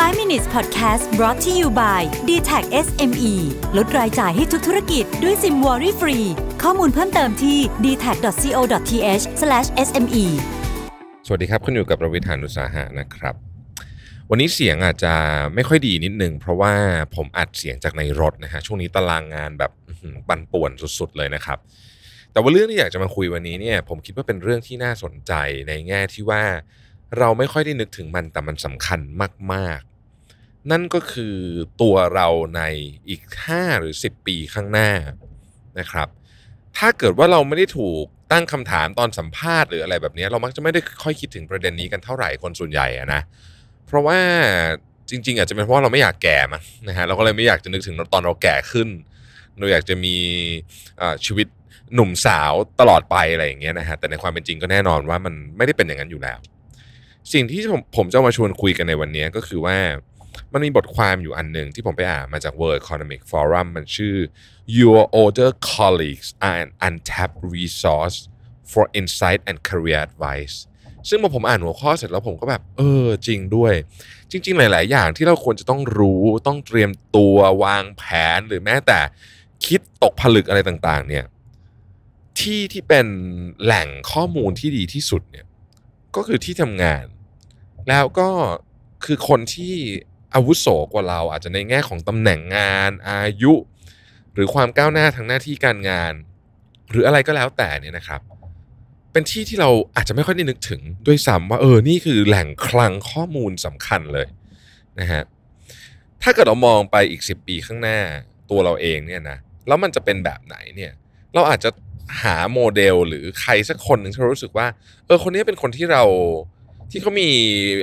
5 minutes podcast brought to you by d t a c SME ลดรายจ่ายให้ทุกธุรกิจด้วยซิมวอรี่ฟรี ข้อมูลเพิ่มเติมที่ d t a c c o t h s m e สวัสดีครับ คุณอยู่กับประวิทยานุสาหะนะครับ วันนี้เสียงอาจจะไม่ค่อยดีนิดนึง เพราะว่าผมอัดเสียงจากในรถนะฮะ ช่วงนี้ตารางงานแบบปั่นป่วนสุดๆเลยนะครับ แต่ว่าเรื่องที่อยากจะมาคุยวันนี้เนี่ย ผมคิดว่าเป็นเรื่องที่น่าสนใจในแง่ที่ว่าเราไม่ค่อยได้นึกถึงมันแต่มันสำคัญมาก นั่นก็คือตัวเราในอีก 5 หรือ 10 ปีข้างหน้านะครับ ถ้าเกิดว่าเราไม่ได้ถูกตั้งคำถามตอนสัมภาษณ์หรืออะไรแบบนี้ เรามักจะไม่ได้ค่อยคิดถึงประเด็นนี้กันเท่าไหร่คนส่วนใหญ่อะนะเพราะว่าจริง ๆ อาจจะเป็นเพราะเราไม่อยากแก่มั้งนะฮะเราก็เลยไม่อยากจะนึกถึงตอนเราแก่ขึ้น เราอยากจะมีชีวิตหนุ่มสาวตลอดไปอะไรอย่างเงี้ยนะฮะแต่ในความเป็นจริงก็แน่นอนว่ามันไม่ได้เป็นอย่างนั้นอยู่แล้ว สิ่งที่ผมผมจะมาชวนคุยกันในวันนี้ก็คือว่า มันมีบทความอยู่อันหนึ่งที่ผมไปอ่านมาจาก World Economic Forum มันชื่อ Your older colleagues are an untapped resource for insight and career advice ซึ่งพอผมอ่านหัวข้อเสร็จแล้วผมก็แบบ เออจริงด้วย จริง ๆ หลาย ๆ อย่างที่เราควรจะต้องรู้ต้องเตรียมตัววางแผนหรือแม้แต่คิดตกผลึกอะไรต่าง ๆ เนี่ยที่ที่เป็นแหล่งข้อมูลที่ดีที่สุดเนี่ยก็คือที่ทำงาน แล้วก็คือคนที่ อาวุโสกว่าเราอาจจะในแง่ของตำแหน่งงานอายุ หรือความก้าวหน้าทางหน้าที่การงาน หรืออะไรก็แล้วแต่เนี่ยนะครับ เป็นที่ที่เราอาจจะไม่ค่อยได้นึกถึงด้วยซ้ำว่าเออนี่คือแหล่งคลังข้อมูลสำคัญเลยนะฮะถ้าเกิดเรามองไปอีก 10 ปีข้างหน้าตัวเราเองเนี่ยนะแล้วมันจะเป็นแบบไหนเนี่ยเราอาจจะหาโมเดลหรือใครสักคนหนึ่งที่รู้สึกว่าเออคนนี้เป็นคนที่เรา ที่เขามี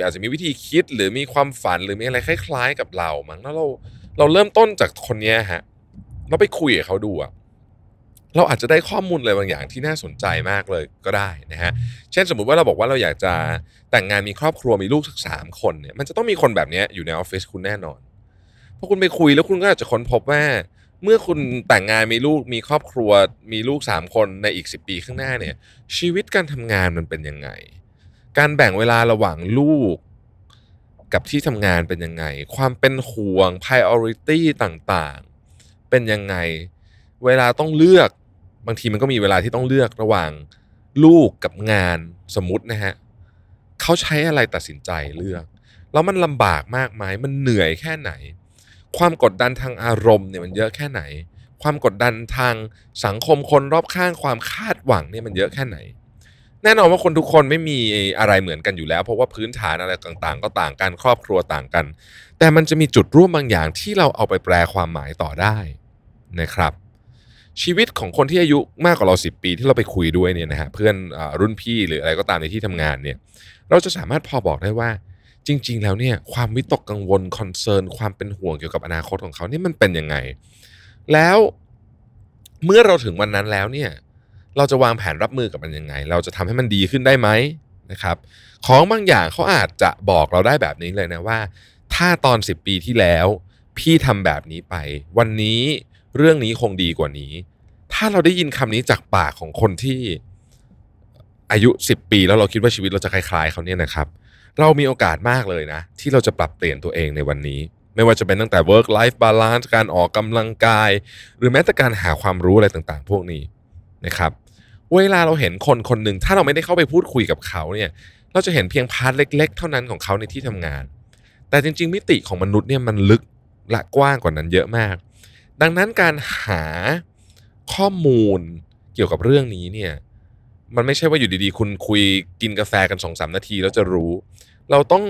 อาจจะมีวิธีคิดหรือมีความฝันหรือมีอะไรคล้ายๆ กับเรามั้งแล้วเราเราเริ่มต้นจากคนนี้ฮะเราไปคุยกับเขาดูอะเราอาจจะได้ข้อมูลอะไรบางอย่างที่น่าสนใจมากเลยก็ได้นะฮะ เช่นสมมุติว่าเราบอกว่าเราอยากจะแต่งงานมีครอบครัวมีลูกสักสามคนเนี่ย มันจะต้องมีคนแบบนี้อยู่ในออฟฟิศคุณแน่นอนพอคุณไปคุยแล้วคุณก็อาจจะค้นพบว่า เมื่อคุณแต่งงานมีลูกมีครอบครัวมีลูกสามคนในอีก10ปีข้างหน้าเนี่ย ชีวิตการทำงานมันเป็นยังไง การแบ่งเวลาระหว่างลูกกับที่ทำงานเป็นยังไง ความเป็นห่วง priority ต่างๆ เป็นยังไง เวลาต้องเลือก บางทีมันก็มีเวลาที่ต้องเลือกระหว่างลูกกับงานสมมตินะฮะเขาใช้อะไรตัดสินใจเลือก แล้วมันลำบากมากไหมมันเหนื่อยแค่ไหน ความกดดันทางอารมณ์เนี่ยมันเยอะแค่ไหน ความกดดันทางสังคมคนรอบข้างความคาดหวังเนี่ยมันเยอะแค่ไหน แน่นอนว่าคนทุกคนไม่มีอะไรเหมือนกันอยู่แล้ว เพราะว่าพื้นฐานอะไรต่างๆ ก็ต่างกันครอบครัวต่างกัน แต่มันจะมีจุดร่วมบางอย่างที่เราเอาไปแปลความหมายต่อได้นะครับ ชีวิตของคนที่อายุมากกว่าเรา 10 ปีที่เราไปคุยด้วยเนี่ยนะฮะเพื่อนเออรุ่นพี่หรืออะไรก็ตามในที่ทำงานเนี่ยเราจะสามารถพอบอกได้ว่าจริง ๆ แล้วเนี่ยความวิตกกังวล concern ความเป็นห่วงเกี่ยวกับอนาคตของเขานี่มันเป็นยังไง แล้วเมื่อเราถึงวันนั้นแล้วเนี่ย เราจะวางแผนรับมือกับมันยังไง เราจะทำให้มันดีขึ้นได้ไหมนะครับ ของบางอย่างเขาอาจจะบอกเราได้แบบนี้เลยนะว่า ถ้าตอน 10 ปีที่แล้ว พี่ทำแบบนี้ไป วันนี้เรื่องนี้คงดีกว่านี้ ถ้าเราได้ยินคำนี้จากปากของคนที่อายุ 10 ปีแล้วเราคิดว่าชีวิตเราจะคล้ายๆเขาเนี่ยนะครับ เรามีโอกาสมากเลยนะ ที่เราจะปรับเปลี่ยนตัวเองในวันนี้ ไม่ว่าจะเป็นตั้งแต่ work life balance การออกกำลังกาย หรือแม้แต่การหาความรู้อะไรต่างๆ พวกนี้นะครับ เวลาเราเห็นคนคนหนึ่งถ้าเราไม่ได้เข้าไปพูดคุยกับเขาเนี่ยเราจะเห็นเพียงพาร์ทเล็ก ๆ เท่านั้นของเขาในที่ทำงาน แต่จริง ๆ มิติของมนุษย์เนี่ยมันลึกและกว้างกว่านั้นเยอะมาก ดังนั้นการหาข้อมูลเกี่ยวกับเรื่องนี้เนี่ยมันไม่ใช่ว่าอยู่ดีๆ คุณคุยกินกาแฟกันสองสามนาทีแล้วจะรู้ เราต้อง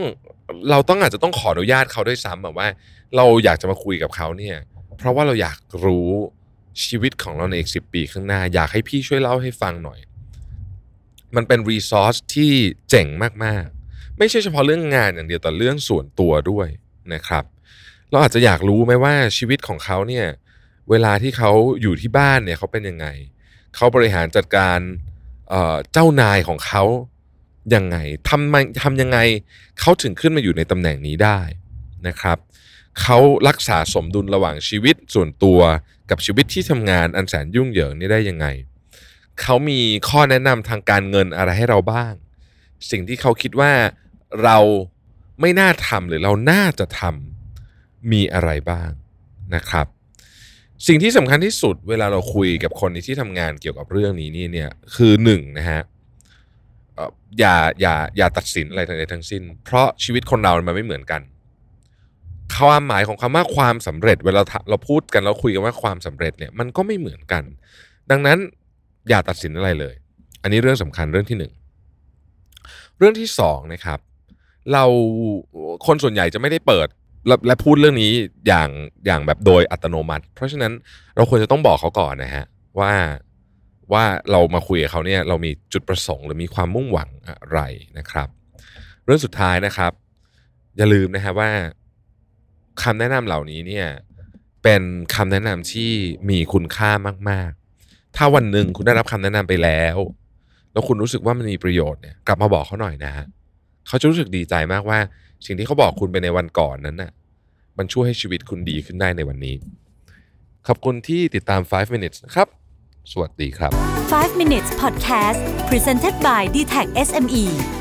เราต้องอาจจะต้องขออนุญาตเขาด้วยซ้ำแบบว่า เราอยากจะมาคุยกับเขาเนี่ย เพราะว่าเราอยากรู้ ชีวิตของเราในอีกสิปีข้างหน้า อยากให้พี่ช่วยเล่าให้ฟังหน่อย มันเป็นรีซอสที่เจ๋งมากๆ ไม่ใช่เฉพาะเรื่องงานอย่างเดียวแต่เรื่องส่วนตัวด้วยนะครับ เราอาจจะอยากรู้ไหมว่าชีวิตของเขาเนี่ยเวลาที่เขาอยู่ที่บ้านเนี่ยเขาเป็นยังไง เขาบริหารจัดการเเจ้านายของเขายังไงทำมาทำยังไงเขาถึงขึ้นมาอยู่ในตำแหน่งนี้ได้นะครับ เขารักษาสมดุลระหว่างชีวิตส่วนตัวกับชีวิตที่ทำงานอันแสนยุ่งเหยิงนี่ได้ยังไง เขามีข้อแนะนำทางการเงินอะไรให้เราบ้าง สิ่งที่เขาคิดว่าเราไม่น่าทำหรือเราน่าจะทำมีอะไรบ้างนะครับ สิ่งที่สำคัญที่สุดเวลาเราคุยกับคนที่ทำงานเกี่ยวกับเรื่องนี้นี่เนี่ยคือหนึ่งนะฮะเอ่ออย่าอย่าอย่าตัดสินอะไรทั้งใดทั้งสิ้น เพราะชีวิตคนเรามันไม่เหมือนกัน ความหมายของคำว่าความสำเร็จ เวลาเราพูดกันเราคุยกันว่าความสำเร็จเนี่ยมันก็ไม่เหมือนกัน ดังนั้นอย่าตัดสินอะไรเลย อันนี้เรื่องสำคัญเรื่องที่หนึ่งเรื่องที่สองนะครับเราคนส่วนใหญ่จะไม่ได้เปิดและและพูดเรื่องนี้อย่างอย่างแบบโดยอัตโนมัติ เพราะฉะนั้นเราควรจะต้องบอกเขาก่อนนะฮะว่าว่าเรามาคุยกับเขาเนี่ยเรามีจุดประสงค์หรือมีความมุ่งหวังอะไรนะครับ เรื่องสุดท้ายนะครับ อย่าลืมนะฮะว่า คำแนะนำเหล่านี้เนี่ยเป็นคำแนะนำที่มีคุณค่ามาก ๆ ถ้าวันหนึ่งคุณได้รับคำแนะนำไปแล้ว แล้วคุณรู้สึกว่ามันมีประโยชน์เนี่ยกลับมาบอกเขาหน่อยนะฮะเขาจะรู้สึกดีใจมากว่า สิ่งที่เขาบอกคุณไปในวันก่อนนั้นน่ะมันช่วยให้ชีวิตคุณดีขึ้นได้ในวันนี้ ขอบคุณที่ติดตาม 5 minutes นะครับ สวัสดีครับ 5 minutes podcast presented by d t e c h SME